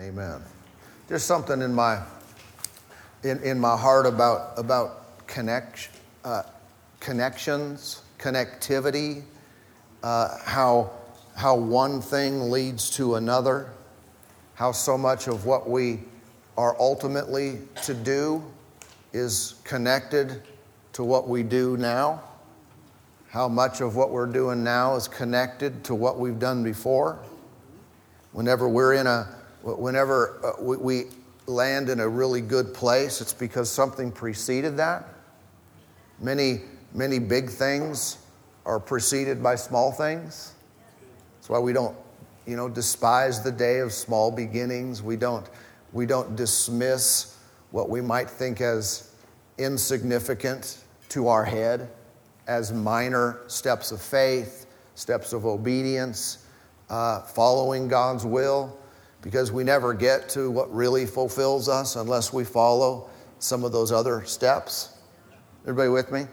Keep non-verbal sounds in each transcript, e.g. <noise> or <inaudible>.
Amen. There's something in my in, in my heart about about connect, uh, connections, connectivity, uh, how how one thing leads to another, how so much of what we are ultimately to do is connected to what we do now, how much of what we're doing now is connected to what we've done before. Whenever we're in a, whenever uh, we, land in a really good place, it's because something preceded that. Many, many big things are preceded by small things. That's why we don't, you know, despise the day of small beginnings. We don't, we don't dismiss what we might think as insignificant to our head as minor steps of faith, steps of obedience, uh, following God's will, because we never get to what really fulfills us unless we follow some of those other steps. Everybody with me?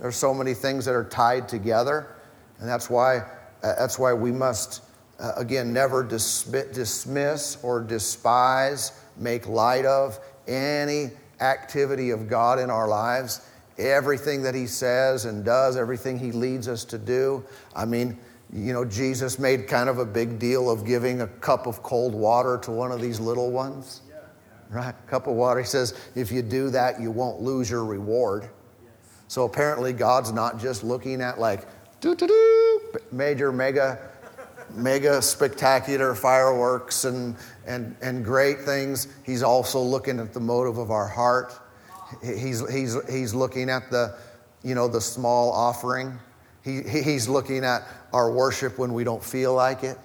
There's so many things that are tied together, and that's why, uh, that's why we must, uh, again, never dismiss or despise, make light of any activity of God in our lives. Everything that He says and does, everything He leads us to do. I mean, you know, Jesus made kind of a big deal of giving a cup of cold water to one of these little ones. Right? A cup of water. He says, if you do that, you won't lose your reward. So apparently, God's not just looking at like, doo doo doo, major, mega, mega spectacular fireworks and, and, and great things. He's also looking at the motive of our heart. He's, he's, he's looking at the, you know, the small offering. He, he's looking at our worship when we don't feel like it,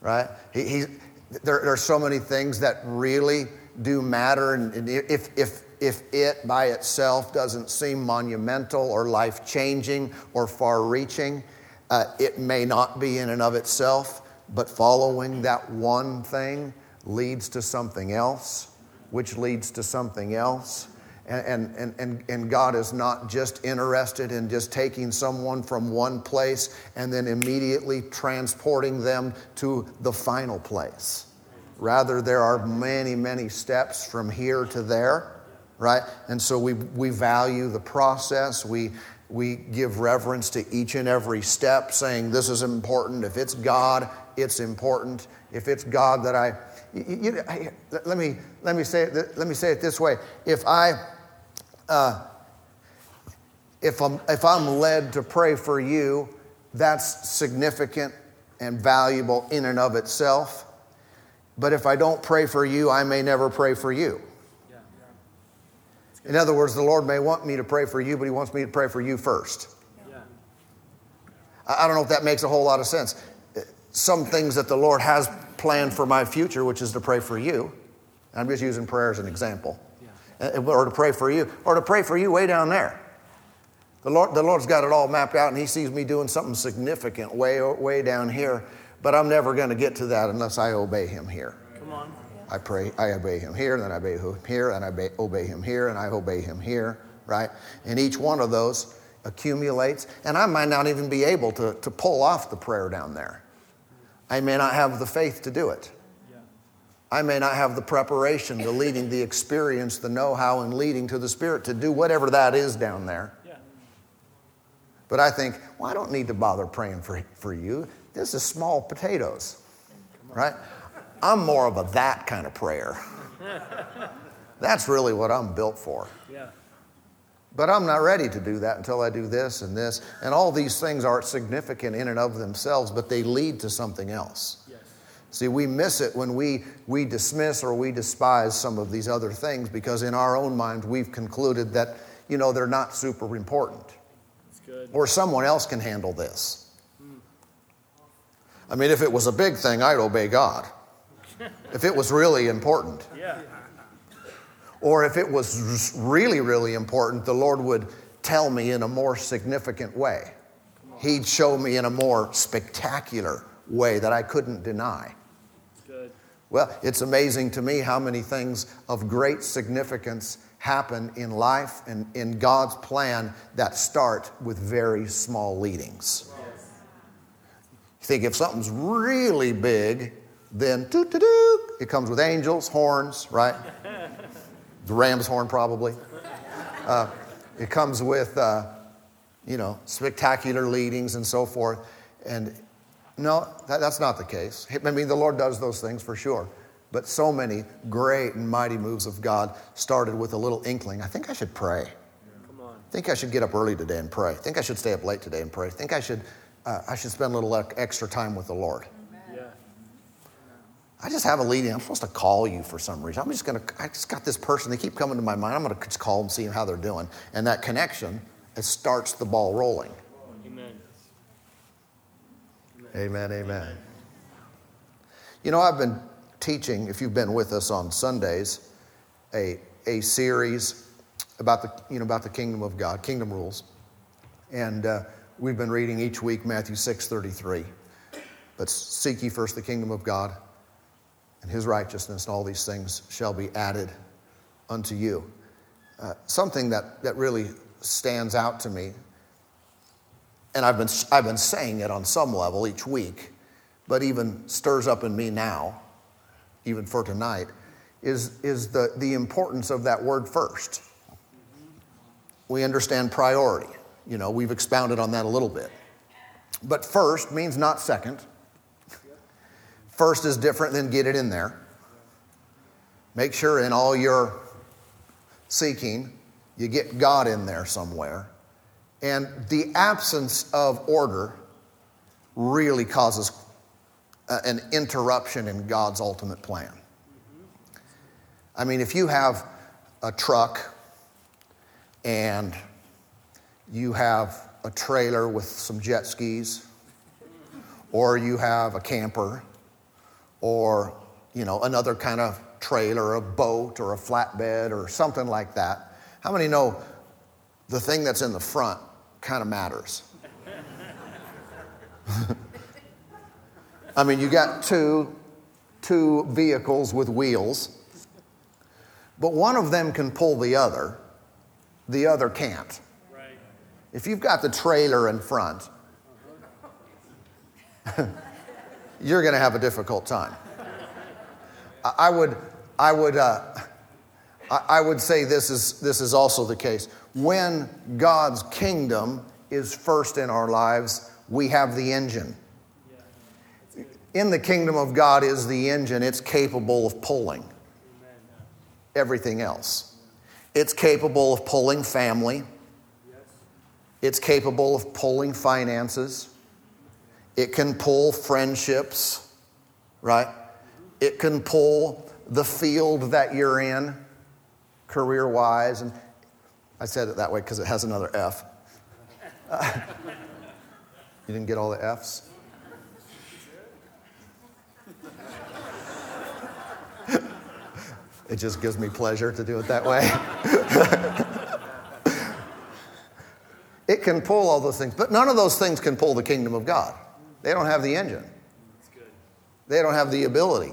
right? He, he, there, there are so many things that really do matter. And if, if, if it by itself doesn't seem monumental or life changing or far reaching, uh, it may not be in and of itself, but following that one thing leads to something else, which leads to something else. And, and, and, and God is not just interested in just taking someone from one place and then immediately transporting them to the final place. Rather, there are many, many steps from here to there, right? And so we, we value the process. We, we give reverence to each and every step, saying, This is important. If it's God, it's important. If it's God that I, you, you, I let, me, let, me say it, let me say it this way. If I, uh, if, I'm, if I'm led to pray for you, that's significant and valuable in and of itself. But if I don't pray for you, I may never pray for you. In other words, the Lord may want me to pray for you, but He wants me to pray for you first. I don't know if that makes a whole lot of sense. Some things that the Lord has planned for my future, which is to pray for you. I'm just using prayer as an example. Uh, or to pray for you, or to pray for you way down there. The, Lord, the Lord's got it all mapped out, and He sees me doing something significant way, way down here, but I'm never going to get to that unless I obey Him here. Come on. I pray, I obey Him here, and then I obey Him here, and I obey, obey Him here, and I obey Him here, right? And each one of those accumulates, and I might not even be able to, to pull off the prayer down there. I may not have the faith to do it. I may not have the preparation, the leading, the experience, the know how, and leading to the Spirit to do whatever that is down there. Yeah. But I think, well, I don't need to bother praying for, for you. This is small potatoes, right? I'm more of a that kind of prayer. <laughs> That's really what I'm built for. Yeah. But I'm not ready to do that until I do this and this. And all these things are significant in and of themselves, but they lead to something else. See, we miss it when we, we dismiss or we despise some of these other things because in our own mind we've concluded that, you know, they're not super important. Or someone else can handle this. I mean, if it was a big thing, I'd obey God. <laughs> if it was really important. Yeah. Or if it was really, really important, the Lord would tell me in a more significant way. He'd show me in a more spectacular way that I couldn't deny. Well, it's amazing to me how many things of great significance happen in life and in God's plan that start with very small leadings. You think if something's really big, then It comes with angels, horns, right? <laughs> The ram's horn, probably. Uh, it comes with, uh, you know, spectacular leadings and so forth. And no, that, that's not the case. I mean, the Lord does those things for sure. But so many great and mighty moves of God started with a little inkling. I think I should pray. I think I should get up early today and pray. I think I should stay up late today and pray. I think I should, uh, I should spend a little extra time with the Lord. Yeah. I just have a leading. I'm supposed to call you for some reason. I'm just going to, I just got this person. They keep coming to my mind. I'm going to just call them, see how they're doing. And that connection, it starts the ball rolling. Amen. Amen, amen. You know, I've been teaching, if you've been with us on Sundays, a, a series about the, you know, about the kingdom of God, kingdom rules. And uh, we've been reading each week Matthew 6 33. But seek ye first the kingdom of God and his righteousness, and all these things shall be added unto you. Uh, something that, that really stands out to me, and I've been, I've been saying it on some level each week, but even stirs up in me now, even for tonight, is, is the, the importance of that word first. We understand priority. You know, we've expounded on that a little bit. But first means not second. First is different than get it in there. Make sure in all your seeking, you get God in there somewhere. And the absence of order really causes uh, an interruption in God's ultimate plan. I mean, if you have a truck and you have a trailer with some jet skis, or you have a camper or you know another kind of trailer, a boat or a flatbed or something like that. How many know the thing that's in the front kind of matters? I mean, you got two two vehicles with wheels, but one of them can pull the other, the other can't. Right. If you've got the trailer in front, <laughs> you're going to have a difficult time. I would, I would, uh, I would say this is, this is also the case. When God's kingdom is first in our lives, we have the engine. In the kingdom of God is the engine, it's capable of pulling everything else. It's capable of pulling family, it's capable of pulling finances. It can pull friendships, right? It can pull the field that you're in, career wise. And I said it that way because it has another F. <laughs> You didn't get all the F's? <laughs> it just gives me pleasure to do it that way. <laughs> it can pull all those things, but none of those things can pull the kingdom of God. They don't have the engine. They don't have the ability.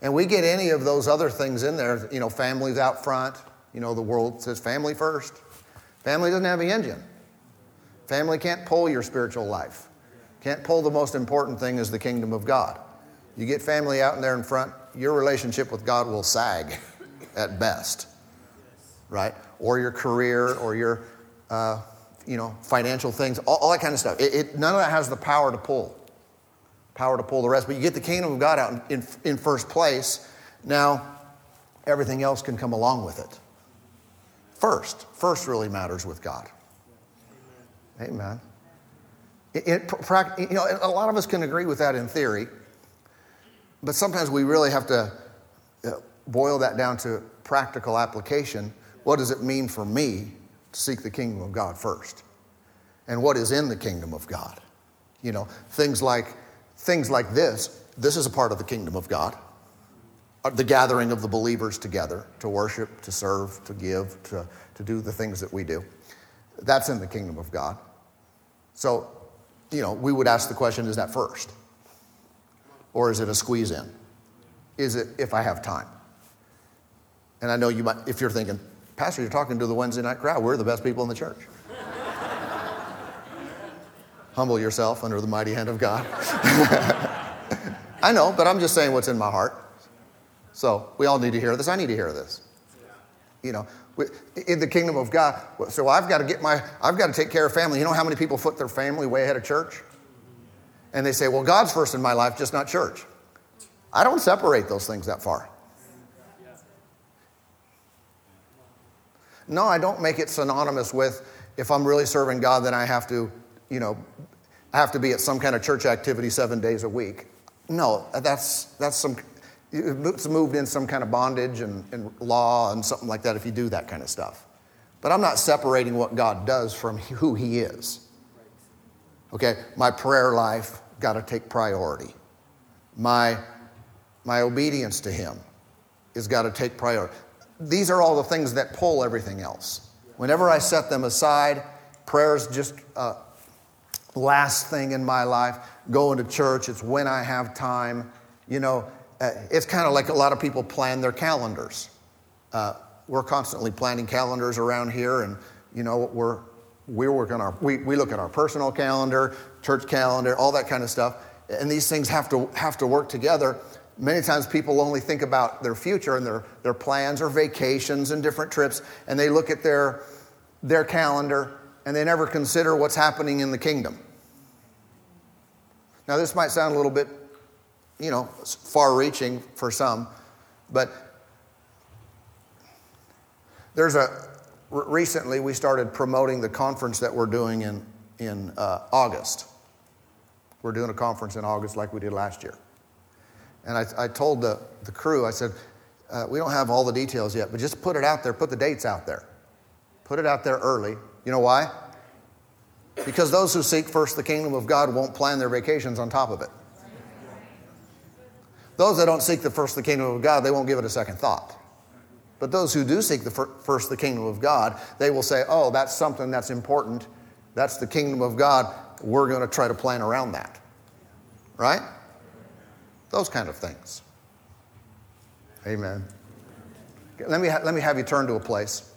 And we get any of those other things in there, you know, families out front. You know, the world says family first. Family doesn't have the engine. Family can't pull your spiritual life. Can't pull the most important thing is the kingdom of God. You get family out in there in front, your relationship with God will sag <laughs> at best, right? Or your career or your, uh, you know, financial things, all, all, that kind of stuff. It, it, none of that has the power to pull power to pull the rest. But you get the kingdom of God out in, in, in first place. Now, everything else can come along with it. First, first really matters with God. Amen. It, it, you know, a lot of us can agree with that in theory, but sometimes we really have to uh, boil that down to practical application. What does it mean for me to seek the kingdom of God first? And what is in the kingdom of God? You know, things like things like this, this is a part of the kingdom of God. Uh, the gathering of the believers together to worship, to serve, to give, to, to do the things that we do. That's in the kingdom of God. So, you know, we would ask the question is that first? Or is it a squeeze in? Is it if I have time? And I know you might, if you're thinking, Pastor, you're talking to the Wednesday night crowd, we're the best people in the church. <laughs> Humble yourself under the mighty hand of God. <laughs> I know, but I'm just saying what's in my heart. So we all need to hear this. I need to hear this. You know, in the kingdom of God. So I've got to get my, I've got to take care of family. You know how many people put their family way ahead of church? And they say, well, God's first in my life, just not church. I don't separate those things that far. No, I don't make it synonymous with if I'm really serving God, then I have to, you know, I have to be at some kind of church activity seven days a week. No, that's, that's some, it's moved in some kind of bondage and, and law and something like that if you do that kind of stuff. But I'm not separating what God does from who He is. Okay, my prayer life got to take priority. My, my obedience to Him is got to take priority. These are all the things that pull everything else. Whenever I set them aside, prayer's just uh, last thing in my life. Going to church, it's when I have time. You know, uh, it's kind of like a lot of people plan their calendars. Uh, we're constantly planning calendars around here, and you know we're we're working our we, we look at our personal calendar, church calendar, all that kind of stuff, and these things have to have to work together. Many times people only think about their future and their, their plans or vacations and different trips, and they look at their, their calendar and they never consider what's happening in the kingdom. Now, this might sound a little bit you know, far reaching for some. But there's a, recently we started promoting the conference that we're doing in, in uh, August. We're doing a conference in August like we did last year. And I, I told the, the crew, I said, uh, we don't have all the details yet, but just put it out there, put the dates out there. Put it out there early. You know why? Because those who seek first the kingdom of God won't plan their vacations on top of it. Those that don't seek the first the kingdom of God, they won't give it a second thought. But those who do seek the first the kingdom of God, they will say, oh, that's something that's important. That's the kingdom of God. We're going to try to plan around that. Right? Those kind of things. Amen. Let me, ha- let me have you turn to a place.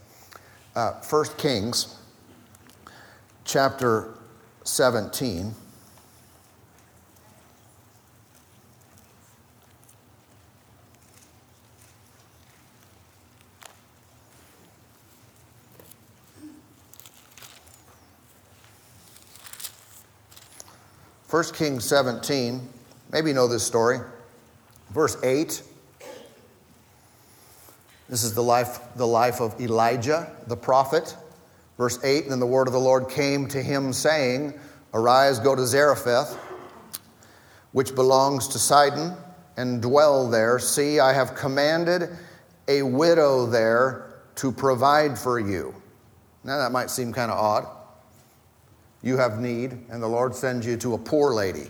Uh, 1 Kings chapter 17. 1 Kings 17, maybe you know this story. Verse 8. This is the life, the life of Elijah, the prophet. Verse 8 And then the word of the Lord came to him, saying, Arise, go to Zarephath, which belongs to Sidon, and dwell there. See, I have commanded a widow there to provide for you. Now, that might seem kind of odd you have need, and the Lord sends you to a poor lady.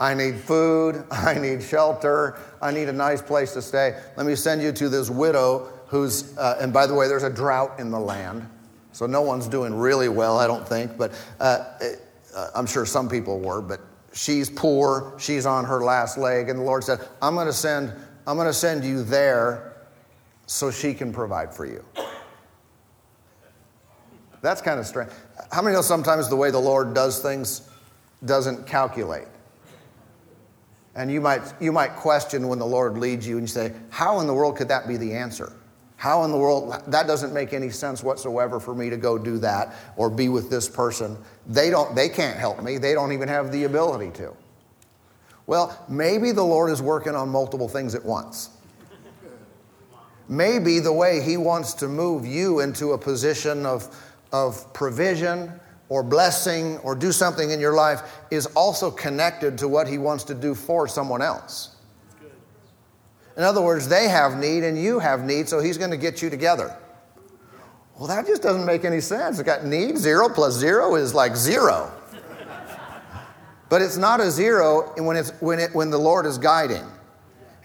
I need food, <laughs> I need shelter, I need a nice place to stay. Let me send you to this widow who's, uh, and by the way, there's a drought in the land. So no one's doing really well, I don't think, but uh, uh, I'm sure some people were, but she's poor, she's on her last leg, and the Lord said, I'm going to send, I'm going to send you there so she can provide for you. That's kind of strange. How many know sometimes the way the Lord does things doesn't calculate? And you might, you might question when the Lord leads you and you say, How in the world could that be the answer? How in the world, that doesn't make any sense whatsoever for me to go do that or be with this person. They, don't, they can't help me, they don't even have the ability to. Well, maybe the Lord is working on multiple things at once. Maybe the way He wants to move you into a position of of provision or blessing or do something in your life is also connected to what he wants to do for someone else. In other words, they have need and you have need, so he's going to get you together. Well, that just doesn't make any sense. It's got need, zero plus zero is like zero. but it's not a zero when, it's, when, it, when the Lord is guiding.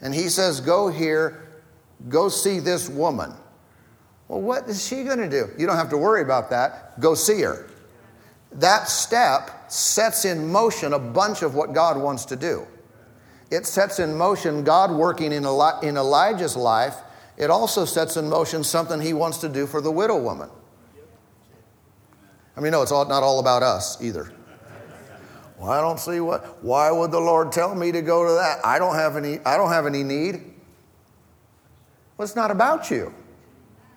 And he says, Go here, go see this woman. Well, what is she going to do? You don't have to worry about that. Go see her. That step sets in motion a bunch of what God wants to do. It sets in motion God working in, Eli- in Elijah's life. It also sets in motion something he wants to do for the widow woman. I mean, no, it's all, not all about us either. Well, I don't see what, why would the Lord tell me to go to that? I don't have any, I don't have any need. Well, it's not about you.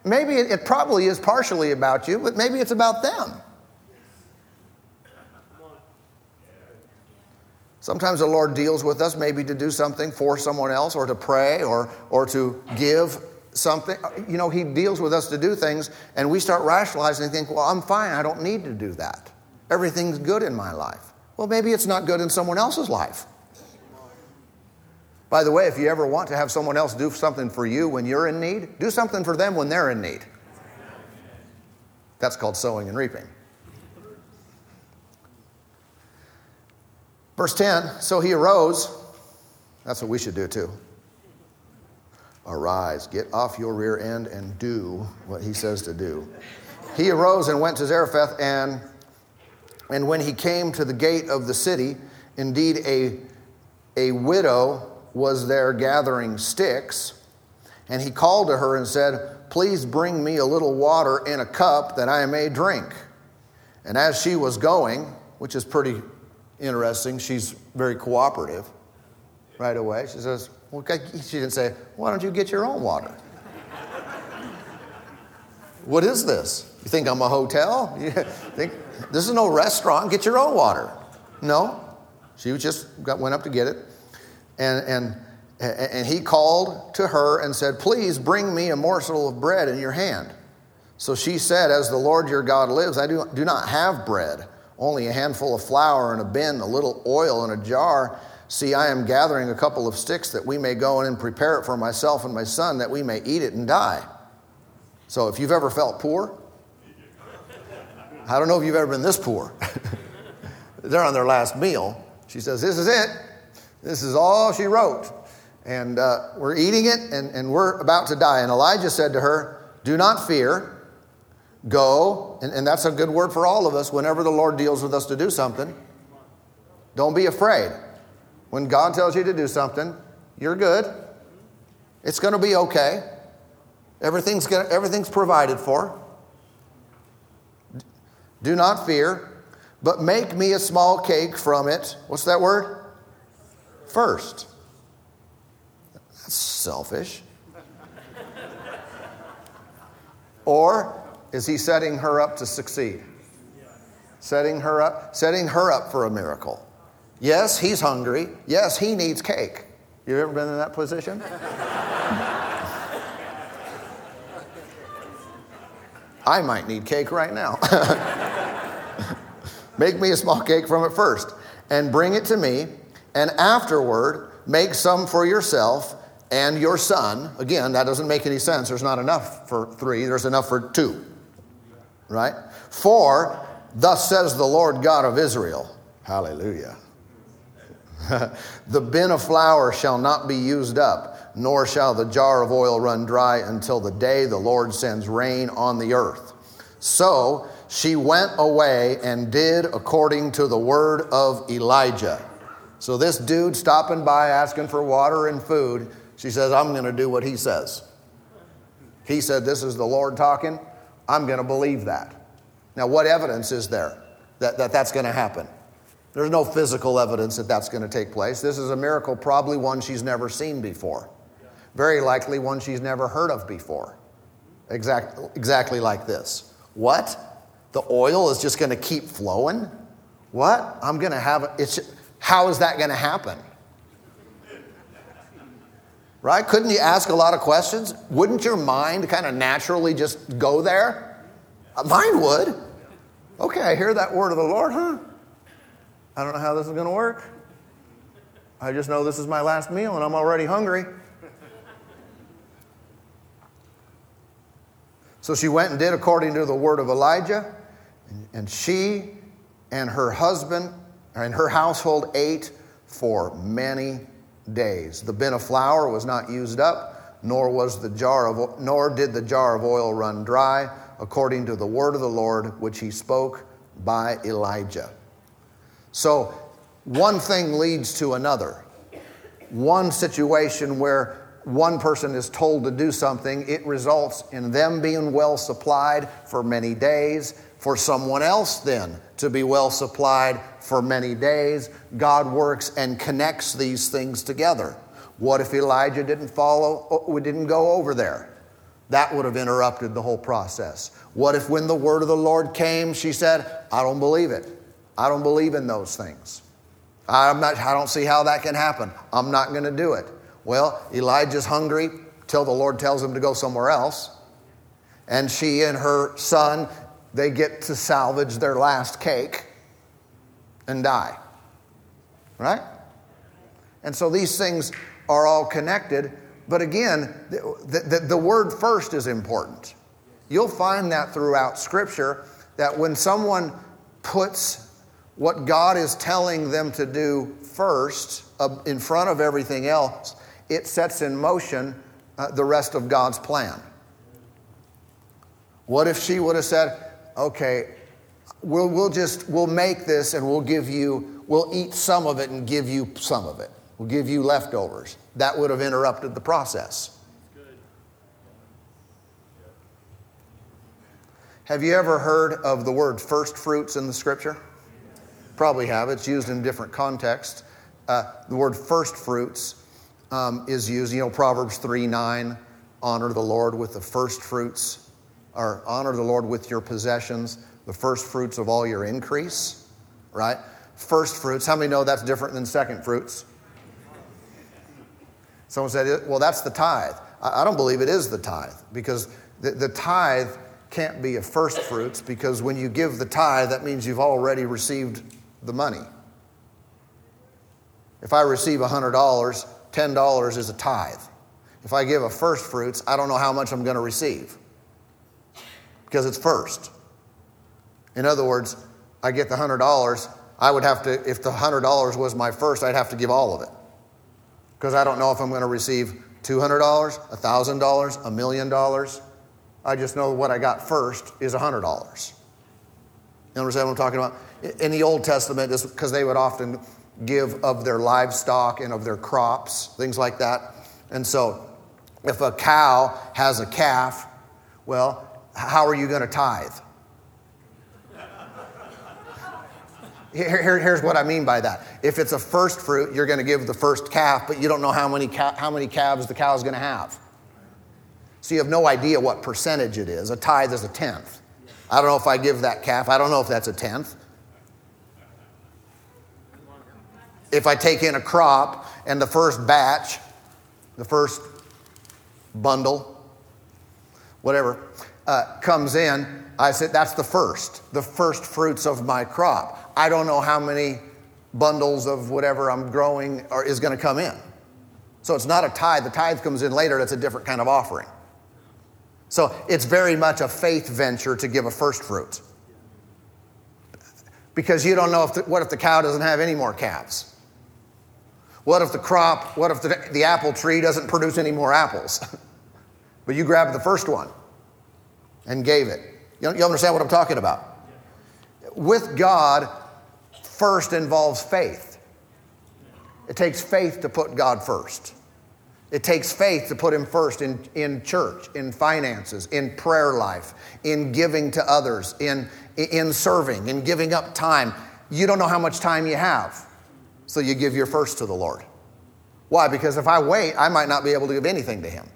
Maybe it, it probably is partially about you, but maybe it's about them. Sometimes the Lord deals with us maybe to do something for someone else or to pray or, or to give something. You know, He deals with us to do things, and we start rationalizing and think, well, I'm fine. I don't need to do that. Everything's good in my life. Well, maybe it's not good in someone else's life. By the way, if you ever want to have someone else do something for you when you're in need, do something for them when they're in need. That's called sowing and reaping. Verse 10 So he arose. That's what we should do too. Arise, get off your rear end and do what he says to do. He arose and went to Zarephath, and, and when he came to the gate of the city, indeed a, a widow was there gathering sticks. And he called to her and said, Please bring me a little water in a cup that I may drink. And as she was going, which is pretty interesting. She's very cooperative right away. She says, well, she didn't say, why don't you get your own water? <laughs> what is this? You think I'm a hotel? <laughs> You think this is no restaurant? Get your own water. No. She just got, went up to get it. And, and, and he called to her and said, Please bring me a morsel of bread in your hand. So she said, As the Lord your God lives, I do, do not have bread only a handful of flour in a bin, a little oil in a jar. See, I am gathering a couple of sticks that we may go in and prepare it for myself and my son, that we may eat it and die. So, if you've ever felt poor, I don't know if you've ever been this poor. <laughs> They're on their last meal. She says, This is it. This is all she wrote. And uh, we're eating it and, and we're about to die. And Elijah said to her, Do not fear. Go, and, and that's a good word for all of us whenever the Lord deals with us to do something. Don't be afraid. When God tells you to do something, you're good. It's going to be okay. Everything's, gonna, everything's provided for. Do not fear, but make me a small cake from it. What's that word? First. That's selfish. or is he setting her up to succeed? Setting her up, setting her up for a miracle. Yes, he's hungry. Yes, he needs cake. You ever been in that position? <laughs> I might need cake right now. <laughs> make me a small cake from it first and bring it to me, and afterward make some for yourself and your son. Again, that doesn't make any sense. There's not enough for three, there's enough for two right? For thus says the Lord God of Israel. Hallelujah. <laughs> the bin of flour shall not be used up, nor shall the jar of oil run dry until the day the Lord sends rain on the earth. So she went away and did according to the word of Elijah. So this dude stopping by asking for water and food, she says, I'm going to do what he says. He said, This is the Lord talking. I'm going to believe that. Now, what evidence is there that, that that's going to happen? There's no physical evidence that that's going to take place. This is a miracle, probably one she's never seen before. Very likely one she's never heard of before. Exact, exactly like this. What? The oil is just going to keep flowing? What? I'm going to have it's how is that going to happen? Right? Couldn't you ask a lot of questions? Wouldn't your mind kind of naturally just go there? Uh, mine would. Okay, I hear that word of the Lord, huh? I don't know how this is going to work. I just know this is my last meal and I'm already hungry. So she went and did according to the word of Elijah, and she and her husband and her household ate for many days. The bin of flour was not used up, nor was the jar of nor did the jar of oil run dry, according to the word of the Lord which he spoke by Elijah. So one thing leads to another. One situation where one person is told to do something, it results in them being well supplied for many days. For someone else then to be well supplied for many days. God works and connects these things together. What if Elijah didn't follow, uh, didn't go over there? That would have interrupted the whole process. What if when the word of the Lord came, she said, I don't believe it. I don't believe in those things. I'm not, I don't see how that can happen. I'm not going to do it. Well, Elijah's hungry till the Lord tells him to go somewhere else. And she and her son, they get to salvage their last cake and die. Right? And so these things are all connected. But again, the, the, the, word first is important. You'll find that throughout Scripture that when someone puts what God is telling them to do first uh, in front of everything else, it sets in motion uh, the rest of God's plan. What if she would have said, okay, we'll, we'll just, we'll make this and we'll give you, we'll eat some of it and give you some of it. We'll give you leftovers. That would have interrupted the process. Have you ever heard of the word first fruits in the scripture? Probably have. It's used in different contexts. Uh, the word first fruits um, is used, you know, Proverbs 3 9, honor the Lord with the first fruits, or honor the Lord with your possessions, the first fruits of all your increase, right? First fruits. How many know that's different than second fruits? Someone said, well, that's the tithe. I don't believe it is the tithe because the, the tithe can't be a first fruits because when you give the tithe, that means you've already received the money. If I receive $100, $10 is a tithe. If I give a first fruits, I don't know how much I'm going to receive because it's first. In other words, I get the $100, I would have to, if the $100 was my first, I'd have to give all of it because I don't know if I'm going to receive $200, $1,000, a million dollars. I just know what I got first is $100. You understand what I'm talking about? In the Old Testament, because they would often give of their livestock and of their crops, things like that. And so, if a cow has a calf, well, how are you going to tithe? Here, here, here's what I mean by that. If it's a first fruit, you're going to give the first calf, but you don't know how many, how many calves the cow is going to have. So you have no idea what percentage it is. A tithe is a tenth. I don't know if I give that calf, I don't know if that's a tenth. If I take in a crop and the first batch, the first bundle, whatever, uh, comes in, I said, that's the first, the first fruits of my crop. I don't know how many bundles of whatever I'm growing are, is going to come in. So it's not a tithe. The tithe comes in later, that's a different kind of offering. So it's very much a faith venture to give a first fruit. Because you don't know if the, what if the cow doesn't have any more calves? What if the crop, what if the, the apple tree doesn't produce any more apples? <laughs> but you grab the first one and gave it. You, you understand what I'm talking about? With God, first involves faith. It takes faith to put God first. It takes faith to put Him first in, in church, in finances, in prayer life, in giving to others, in, in serving, in giving up time. You don't know how much time you have. So you give your first to the Lord. Why? Because if I wait, I might not be able to give anything to Him.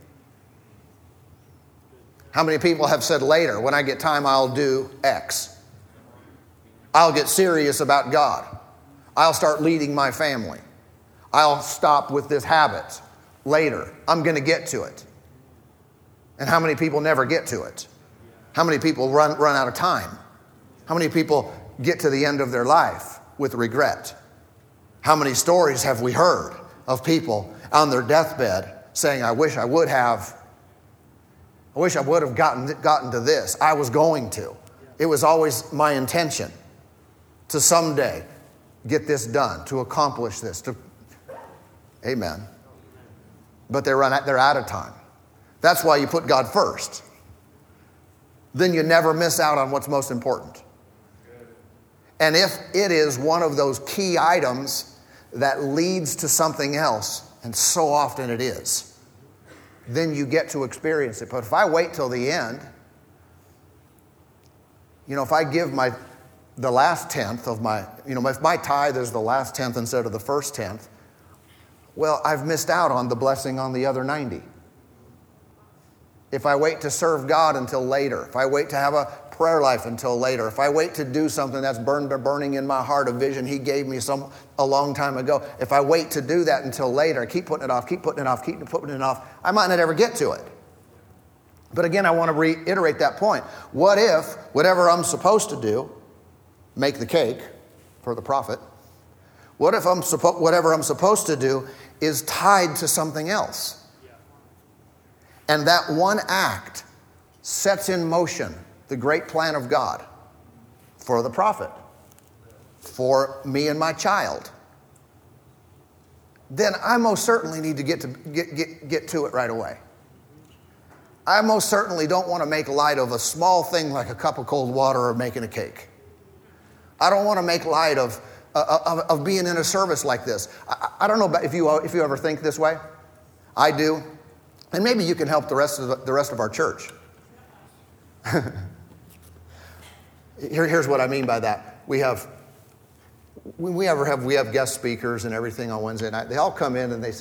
How many people have said later, when I get time, I'll do X? I'll get serious about God. I'll start leading my family. I'll stop with this habit later. I'm going to get to it. And how many people never get to it? How many people run, run out of time? How many people get to the end of their life with regret? How many stories have we heard of people on their deathbed saying, I wish I would have, I wish I would have gotten, gotten to this. I was going to. It was always my intention to someday get this done, to accomplish this. To, amen. But they run, they're out of time. That's why you put God first. Then you never miss out on what's most important. And if it is one of those key items that leads to something else, and so often it is, then you get to experience it. But if I wait till the end, You know, if I give my the last tenth of my, you know, if my tithe is the last tenth instead of the first tenth, well, I've missed out on the blessing on the other 90. If I wait to serve God until later, if I wait to have a prayer life until later, if I wait to do something that's burning in my heart, a vision He gave me some a long time ago, if I wait to do that until later, I keep putting it off, keep putting it off, keep putting it off, I might not ever get to it. But again, I want to reiterate that point. What if whatever I'm supposed to do, make the cake for the prophet, what if I'm suppo- whatever I'm supposed to do is tied to something else? And that one act sets in motion the great plan of God for the prophet, for me and my child. Then I most certainly need to get to, get, get, get to it right away. I most certainly don't want to make light of a small thing like a cup of cold water or making a cake. I don't want to make light of, uh, of, of, being in a service like this. I, I, don't know if you, if you ever think this way. I do. And maybe you can help the rest of, the, the rest of our church. <laughs> Here, here's what I mean by that. We have, when we ever have, we have guest speakers and everything on Wednesday night. They all come in and they,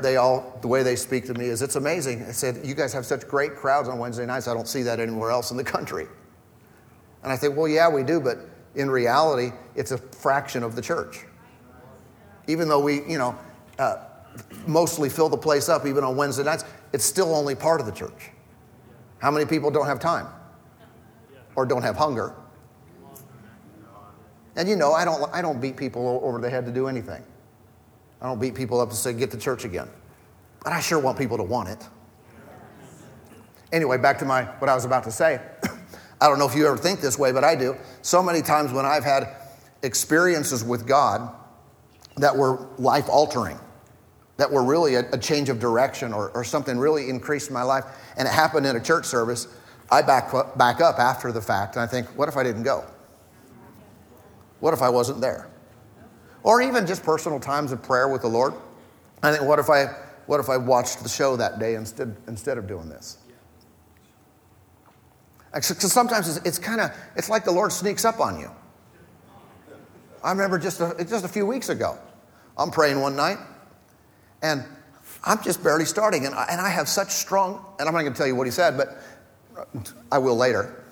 they all, the way they speak to me is, it's amazing. I said, you guys have such great crowds on Wednesday nights. I don't see that anywhere else in the country. And I think, well, yeah, we do, but in reality, it's a fraction of the church. Even though we, you know, uh, mostly fill the place up, even on Wednesday nights, it's still only part of the church. How many people don't have time or don't have hunger? And you know, I don't, I don't beat people over the head to do anything. I don't beat people up to say, get to church again. But I sure want people to want it. Anyway, back to my what I was about to say. <coughs> I don't know if you ever think this way, but I do. So many times when I've had experiences with God that were life altering, that were really a, a change of direction or, or, something really increased my life, and it happened in a church service, I back back up after the fact and I think, what if I didn't go? What if I wasn't there? Or even just personal times of prayer with the Lord. I think, what if I, what if I watched the show that day instead, instead of doing this? Because sometimes it's, it's kind of, it's like the Lord sneaks up on you. I remember just a, just a few weeks ago, I'm praying one night, and I'm just barely starting, and I, and I have such strong, and I'm not going to tell you what he said, but I will later,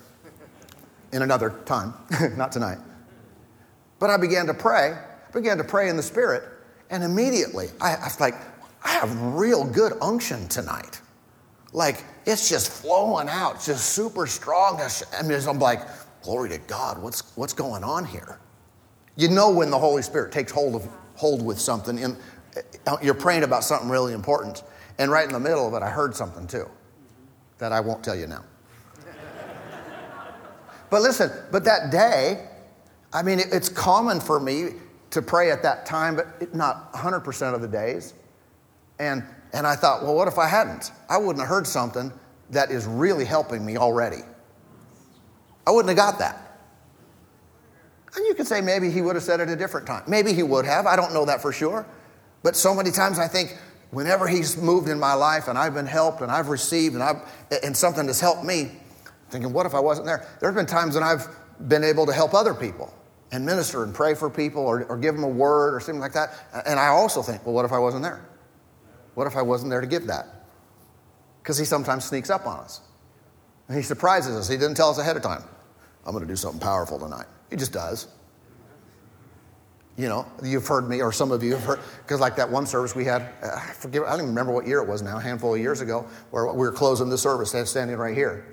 in another time, <laughs> not tonight. But I began to pray, began to pray in the Spirit, and immediately I, I was like, I have real good unction tonight. Like, it's just flowing out, it's just super strong. I mean, I'm like, glory to God, what's, what's going on here? You know when the Holy Spirit takes hold of hold with something, and uh, you're praying about something really important, and right in the middle of it, I heard something too that I won't tell you now. <laughs> but listen, but that day, I mean, it's common for me to pray at that time, but not 100% of the days. And and I thought, well, what if I hadn't? I wouldn't have heard something that is really helping me already. I wouldn't have got that. And you could say maybe he would have said it a different time. Maybe he would have. I don't know that for sure. But so many times I think whenever he's moved in my life and I've been helped and I've received and, I've, and something has helped me, thinking, what if I wasn't there? There have been times when I've been able to help other people and minister and pray for people or, or give them a word or something like that. And I also think, well, what if I wasn't there? What if I wasn't there to give that? Because he sometimes sneaks up on us. And he surprises us. He didn't tell us ahead of time, I'm going to do something powerful tonight. He just does. You know, you've heard me, or some of you have heard, because like that one service we had, uh, I forget, I don't even remember what year it was now, a handful of years ago, where we were closing the service, standing right here.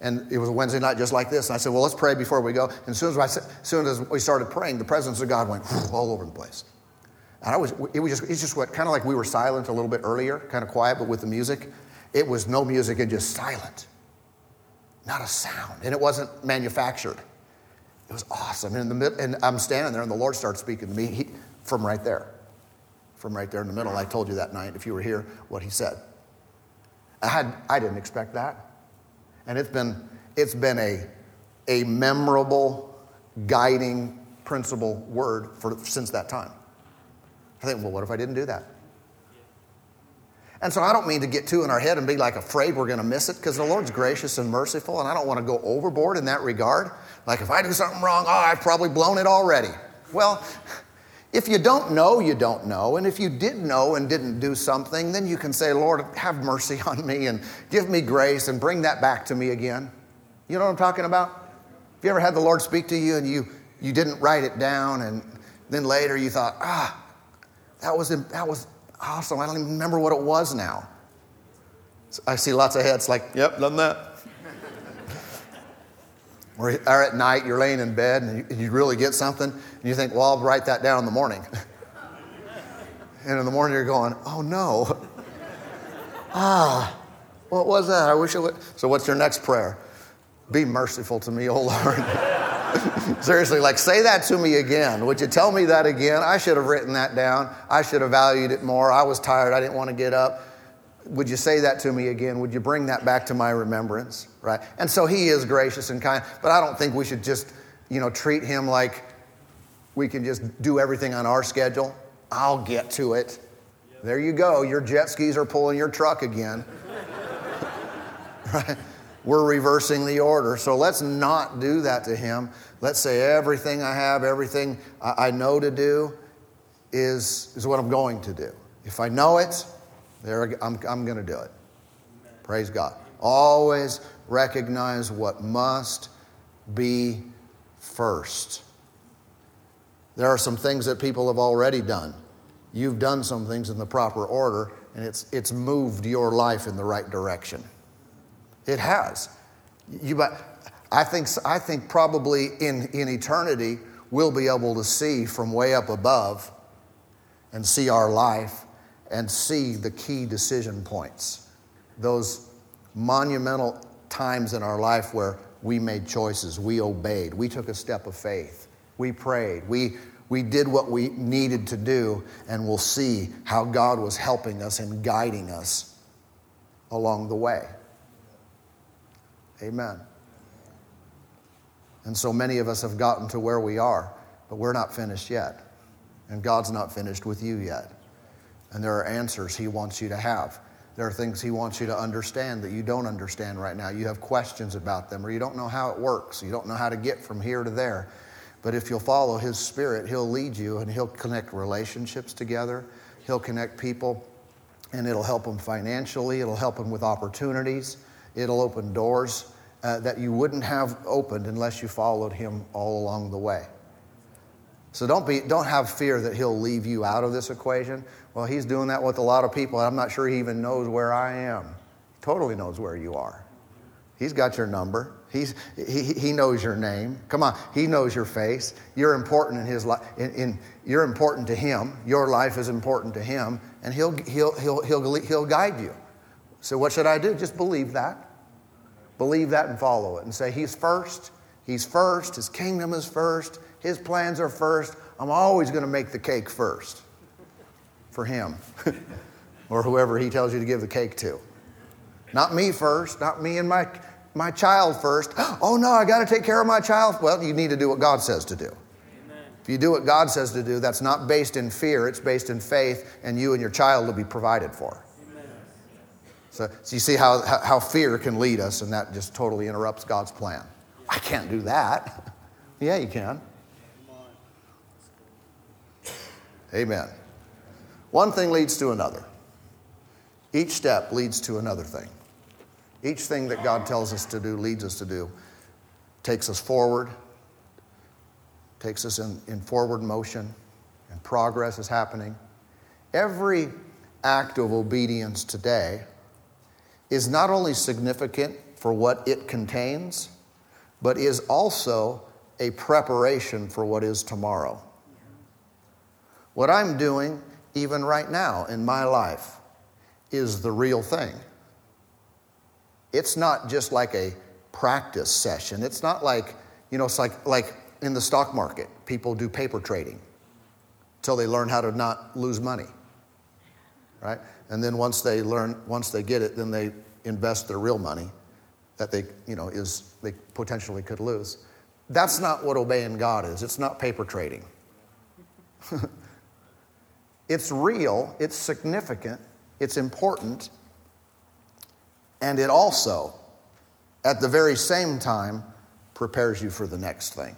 And it was a Wednesday night just like this. And I said, well, let's pray before we go. And as soon as, I, as, soon as we started praying, the presence of God went <laughs> all over the place. And I was, it was just, it's just what, kind of like we were silent a little bit earlier, kind of quiet, but with the music. It was no music and just silent. Not a sound. And it wasn't manufactured. It was awesome. And, in the mid, and I'm standing there, and the Lord starts speaking to me he, from right there. From right there in the middle. I told you that night, if you were here, what he said. I, had, I didn't expect that. And it's been, it's been a, a memorable, guiding principle word for, since that time. I think, well, what if I didn't do that? And so I don't mean to get too in our head and be like afraid we're going to miss it because the Lord's gracious and merciful, and I don't want to go overboard in that regard. Like if I do something wrong, oh, I've probably blown it already. Well, if you don't know, you don't know. And if you did know and didn't do something, then you can say, Lord, have mercy <laughs> on me and give me grace and bring that back to me again. You know what I'm talking about? Have you ever had the Lord speak to you and you, you didn't write it down and then later you thought, ah, that was, that was awesome. I don't even remember what it was now. I see lots of heads like, yep, done that. Or, or at night, you're laying in bed and you, and you really get something and you think, well, I'll write that down in the morning. <laughs> and in the morning, you're going, oh no. <laughs> ah, what was that? I wish it would. So, what's your next prayer? Be merciful to me, oh Lord. <laughs> Seriously, like say that to me again. Would you tell me that again? I should have written that down. I should have valued it more. I was tired. I didn't want to get up. Would you say that to me again? Would you bring that back to my remembrance? Right? And so he is gracious and kind, but I don't think we should just, you know, treat him like we can just do everything on our schedule. I'll get to it. There you go. Your jet skis are pulling your truck again. <laughs> right? we're reversing the order. So let's not do that to him. Let's say everything I have, everything I know to do is, is what I'm going to do. If I know it, there, I'm, I'm going to do it. Praise God. Always recognize what must be first. There are some things that people have already done. You've done some things in the proper order, and it's, it's moved your life in the right direction. It has. You, but I, think, I think probably in, in eternity, we'll be able to see from way up above and see our life and see the key decision points. Those monumental times in our life where we made choices, we obeyed, we took a step of faith, we prayed, we, we did what we needed to do, and we'll see how God was helping us and guiding us along the way. Amen. And so many of us have gotten to where we are, but we're not finished yet. And God's not finished with you yet. And there are answers He wants you to have. There are things He wants you to understand that you don't understand right now. You have questions about them, or you don't know how it works. You don't know how to get from here to there. But if you'll follow His Spirit, He'll lead you and He'll connect relationships together. He'll connect people, and it'll help them financially, it'll help them with opportunities. It'll open doors uh, that you wouldn't have opened unless you followed him all along the way. So don't, be, don't have fear that he'll leave you out of this equation. Well, he's doing that with a lot of people. I'm not sure he even knows where I am. He totally knows where you are. He's got your number. He's, he, he knows your name. Come on, he knows your face. You're important in his life. In, in, you're important to him. Your life is important to him, and he'll, he'll, he'll, he'll, he'll guide you. So, what should I do? Just believe that. Believe that and follow it and say, He's first. He's first. His kingdom is first. His plans are first. I'm always going to make the cake first for Him <laughs> or whoever He tells you to give the cake to. Not me first, not me and my, my child first. <gasps> Oh no, I got to take care of my child. Well, you need to do what God says to do. Amen. If you do what God says to do, that's not based in fear, it's based in faith, and you and your child will be provided for. So, so you see how, how fear can lead us, and that just totally interrupts God's plan. I can't do that. <laughs> yeah, you can. Amen. One thing leads to another. Each step leads to another thing. Each thing that God tells us to do, leads us to do, takes us forward, takes us in, in forward motion, and progress is happening. Every act of obedience today is not only significant for what it contains, but is also a preparation for what is tomorrow. What I'm doing, even right now in my life, is the real thing. It's not just like a practice session. It's not like, you know, it's like, like in the stock market, people do paper trading until they learn how to not lose money, right? And then once they learn, once they get it, then they invest their real money that they, you know, is they potentially could lose. That's not what obeying God is. It's not paper trading. <laughs> it's real, it's significant, it's important, and it also, at the very same time, prepares you for the next thing.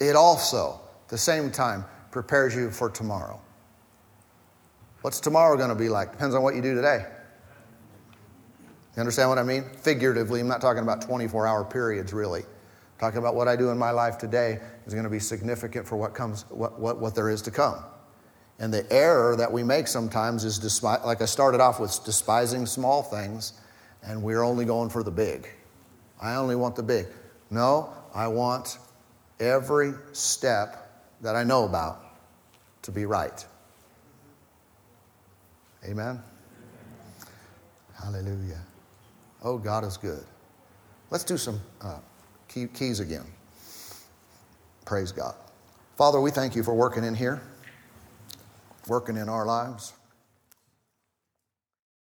It also, at the same time, prepares you for tomorrow. What's tomorrow going to be like? Depends on what you do today. You understand what I mean? Figuratively, I'm not talking about 24 hour periods, really. I'm talking about what I do in my life today is going to be significant for what comes, what, what, what there is to come. And the error that we make sometimes is, despite, like I started off with, despising small things, and we're only going for the big. I only want the big. No, I want every step that I know about to be right. Amen? Hallelujah. Oh, God is good. Let's do some uh, key, keys again. Praise God. Father, we thank you for working in here, working in our lives.